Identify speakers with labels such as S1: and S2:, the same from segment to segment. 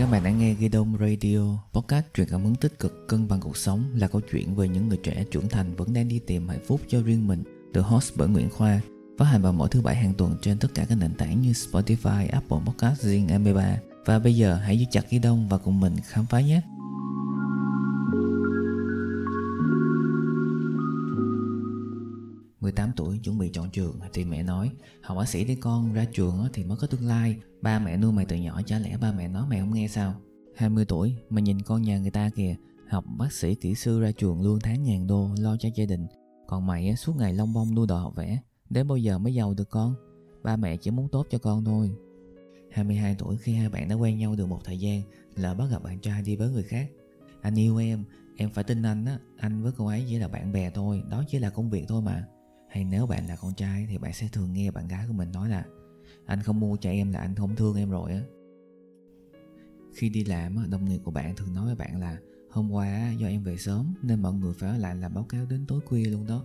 S1: Các bạn đã nghe Gidom Radio, podcast truyền cảm hứng tích cực cân bằng cuộc sống là câu chuyện về những người trẻ trưởng thành vẫn đang đi tìm hạnh phúc cho riêng mình, được host bởi Nguyễn Khoa, phát hành vào mỗi thứ bảy hàng tuần trên tất cả các nền tảng như Spotify, Apple Podcast, riêng MP3. Và bây giờ hãy giữ chặt Gidom và cùng mình khám phá nhé! 18 tuổi, chuẩn bị chọn trường, thì mẹ nói học bác sĩ đi con, ra trường thì mới có tương lai. Ba mẹ nuôi mày từ nhỏ, chả lẽ ba mẹ nói mày không nghe sao? 20 tuổi mà nhìn con nhà người ta kìa, học bác sĩ kỹ sư ra trường lương tháng ngàn đô, lo cho gia đình. Còn mày suốt ngày long bông đua đòi học vẽ, đến bao giờ mới giàu được con? Ba mẹ chỉ muốn tốt cho con thôi. 22 tuổi, khi hai bạn đã quen nhau được một thời gian, là bắt gặp bạn trai đi với người khác. Anh yêu em em phải tin anh á, anh với cô ấy chỉ là bạn bè thôi, đó chỉ là công việc thôi mà hay nếu bạn là con trai thì bạn sẽ thường nghe bạn gái của mình nói là, anh không mua cho em là anh không thương em rồi á. Khi đi làm đồng nghiệp của bạn thường nói với bạn là, hôm qua do em về sớm nên mọi người phải ở lại làm báo cáo đến tối khuya luôn đó.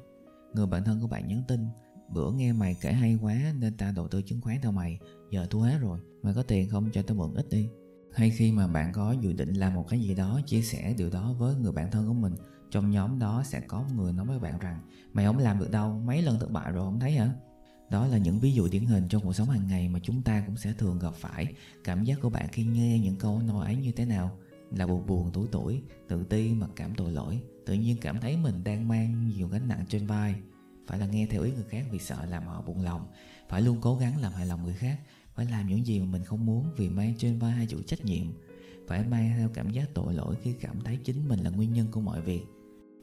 S1: Người bạn thân của bạn nhắn tin, bữa nghe mày kể hay quá nên ta đầu tư chứng khoán theo mày, giờ thua hết rồi, mày có tiền không cho tao mượn ít đi hay khi mà bạn có dự định làm một cái gì đó, chia sẻ điều đó với người bạn thân của mình, trong nhóm đó sẽ có người nói với bạn rằng, mày không làm được đâu, mấy lần thất bại rồi không thấy hả? Đó là những ví dụ điển hình trong cuộc sống hàng ngày mà chúng ta cũng sẽ thường gặp phải. Cảm giác của bạn khi nghe những câu nói ấy như thế nào? Là buồn buồn, tủi tuổi tự ti mặc cảm tội lỗi. Tự nhiên cảm thấy mình đang mang nhiều gánh nặng trên vai. Phải là nghe theo ý người khác vì sợ làm họ buồn lòng. Phải luôn cố gắng làm hài lòng người khác phải làm những gì mà mình không muốn vì mang trên vai hai chủ trách nhiệm. Phải mang theo cảm giác tội lỗi khi cảm thấy chính mình là nguyên nhân của mọi việc.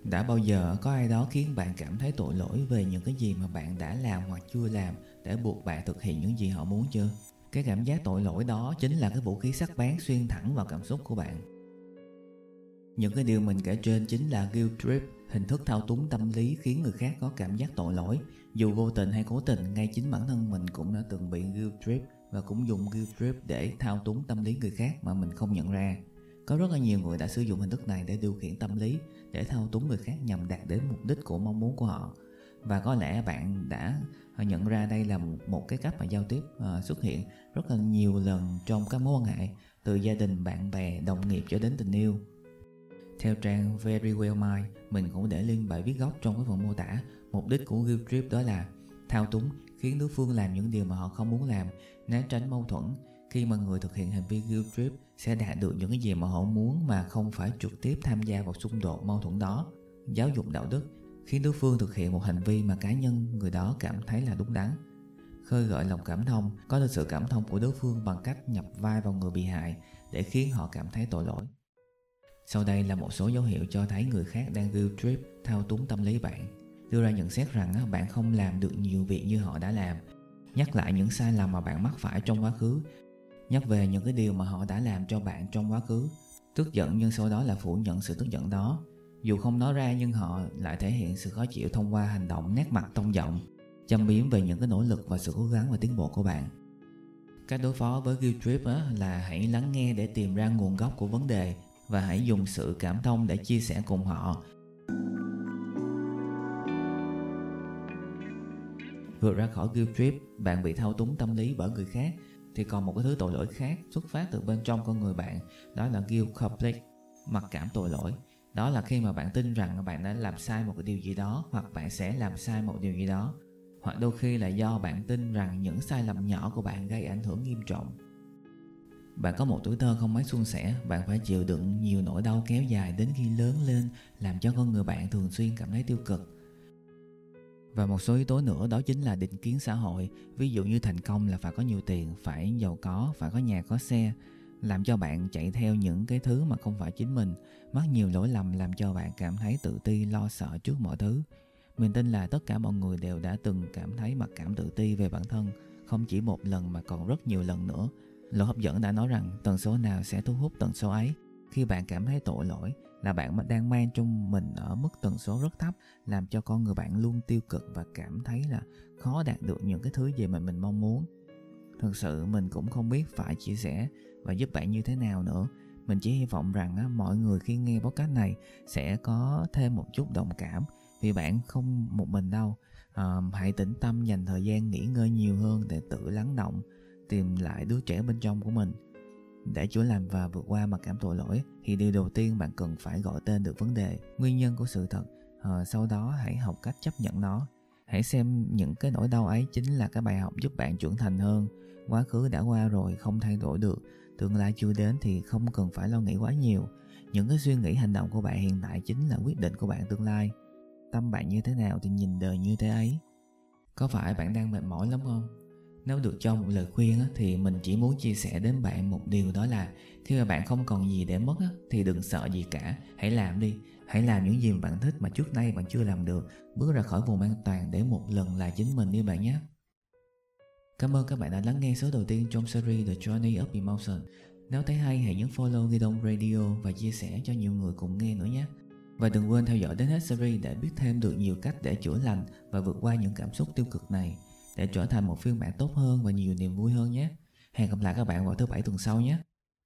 S1: Đã bao giờ có ai đó khiến bạn cảm thấy tội lỗi về những cái gì mà bạn đã làm hoặc chưa làm để buộc bạn thực hiện những gì họ muốn chưa? Cái cảm giác tội lỗi đó chính là cái vũ khí sắc bén xuyên thẳng vào cảm xúc của bạn. Những cái điều mình kể trên chính là guilt trip, hình thức thao túng tâm lý khiến người khác có cảm giác tội lỗi. Dù vô tình hay cố tình, ngay chính bản thân mình cũng đã từng bị guilt trip và cũng dùng guilt trip để thao túng tâm lý người khác mà mình không nhận ra. Có rất là nhiều người đã sử dụng hình thức này để điều khiển tâm lý, để thao túng người khác nhằm đạt đến mục đích của mong muốn của họ. Và có lẽ bạn đã nhận ra đây là một cái cách mà giao tiếp ờ, xuất hiện rất là nhiều lần trong các mối quan hệ, từ gia đình, bạn bè, đồng nghiệp cho đến tình yêu. Theo trang Very Well Mind, mình cũng để link bài viết gốc trong cái phần mô tả. Mục đích của guilt trip đó là thao túng khiến đối phương làm những điều mà họ không muốn làm, né tránh mâu thuẫn. Khi mà người thực hiện hành vi guilt trip, sẽ đạt được những cái gì mà họ muốn mà không phải trực tiếp tham gia vào xung đột mâu thuẫn đó. Giáo dục đạo đức, khiến đối phương thực hiện một hành vi mà cá nhân người đó cảm thấy là đúng đắn. Khơi gợi lòng cảm thông, có được sự cảm thông của đối phương bằng cách nhập vai vào người bị hại để khiến họ cảm thấy tội lỗi. Sau đây là một số dấu hiệu cho thấy người khác đang guilt trip thao túng tâm lý bạn đưa ra nhận xét rằng bạn không làm được nhiều việc như họ đã làm. Nhắc lại những sai lầm mà bạn mắc phải trong quá khứ. Nhắc về những cái điều mà họ đã làm cho bạn trong quá khứ. Tức giận nhưng sau đó là phủ nhận sự tức giận đó. Dù không nói ra nhưng họ lại thể hiện sự khó chịu thông qua hành động nét mặt tông giọng châm biếm về những cái nỗ lực và sự cố gắng và tiến bộ của bạn. Cách đối phó với guilt trip á, là hãy lắng nghe để tìm ra nguồn gốc của vấn đề và hãy dùng sự cảm thông để chia sẻ cùng họ. Vượt ra khỏi guilt trip, bạn bị thao túng tâm lý bởi người khác, thì còn một cái thứ tội lỗi khác xuất phát từ bên trong con người bạn, đó là guilt complex, mặc cảm tội lỗi. Đó là khi mà bạn tin rằng bạn đã làm sai một cái điều gì đó, hoặc bạn sẽ làm sai một điều gì đó, hoặc đôi khi là do bạn tin rằng những sai lầm nhỏ của bạn gây ảnh hưởng nghiêm trọng. Bạn có một tuổi thơ không mấy suôn sẻ, bạn phải chịu đựng nhiều nỗi đau kéo dài đến khi lớn lên, làm cho con người bạn thường xuyên cảm thấy tiêu cực và một số yếu tố nữa đó chính là định kiến xã hội. Ví dụ như thành công là phải có nhiều tiền, phải giàu có, phải có nhà, có xe, làm cho bạn chạy theo những cái thứ mà không phải chính mình. Mắc nhiều lỗi lầm làm cho bạn cảm thấy tự ti, lo sợ trước mọi thứ. Mình tin là tất cả mọi người đều đã từng cảm thấy mặc cảm tự ti về bản thân, không chỉ một lần mà còn rất nhiều lần nữa. Luật hấp dẫn đã nói rằng tần số nào sẽ thu hút tần số ấy. Khi bạn cảm thấy tội lỗi là bạn đang mang trong mình ở mức tần số rất thấp làm cho con người bạn luôn tiêu cực và cảm thấy là khó đạt được những cái thứ gì mà mình mong muốn. Thực sự mình cũng không biết phải chia sẻ và giúp bạn như thế nào nữa. Mình chỉ hy vọng rằng á, mọi người khi nghe podcast này sẽ có thêm một chút đồng cảm. Vì bạn không một mình đâu. À, hãy tĩnh tâm dành thời gian nghỉ ngơi nhiều hơn để tự lắng động tìm lại đứa trẻ bên trong của mình để chữa lành và vượt qua mặc cảm tội lỗi thì điều đầu tiên bạn cần phải gọi tên được vấn đề nguyên nhân của sự thật. À, sau đó hãy học cách chấp nhận nó. Hãy xem những cái nỗi đau ấy chính là cái bài học giúp bạn trưởng thành hơn. Quá khứ đã qua rồi không thay đổi được. Tương lai chưa đến thì không cần phải lo nghĩ quá nhiều. Những cái suy nghĩ hành động của bạn hiện tại chính là quyết định của bạn tương lai. Tâm bạn như thế nào thì nhìn đời như thế ấy. Có phải bạn đang mệt mỏi lắm không? Nếu được cho một lời khuyên thì mình chỉ muốn chia sẻ đến bạn một điều đó là, khi mà bạn không còn gì để mất thì đừng sợ gì cả, hãy làm đi hãy làm những gì mà bạn thích mà trước nay bạn chưa làm được bước ra khỏi vùng an toàn để một lần là chính mình đi bạn nhé Cảm ơn các bạn đã lắng nghe số đầu tiên trong series The Journey of Emotion. Nếu thấy hay, hãy nhấn follow Ghi Đông Radio và chia sẻ cho nhiều người cùng nghe nữa nhé. Và đừng quên theo dõi đến hết series để biết thêm được nhiều cách để chữa lành và vượt qua những cảm xúc tiêu cực này để trở thành một phiên bản tốt hơn và nhiều niềm vui hơn nhé. Hẹn gặp lại các bạn vào thứ bảy tuần sau nhé.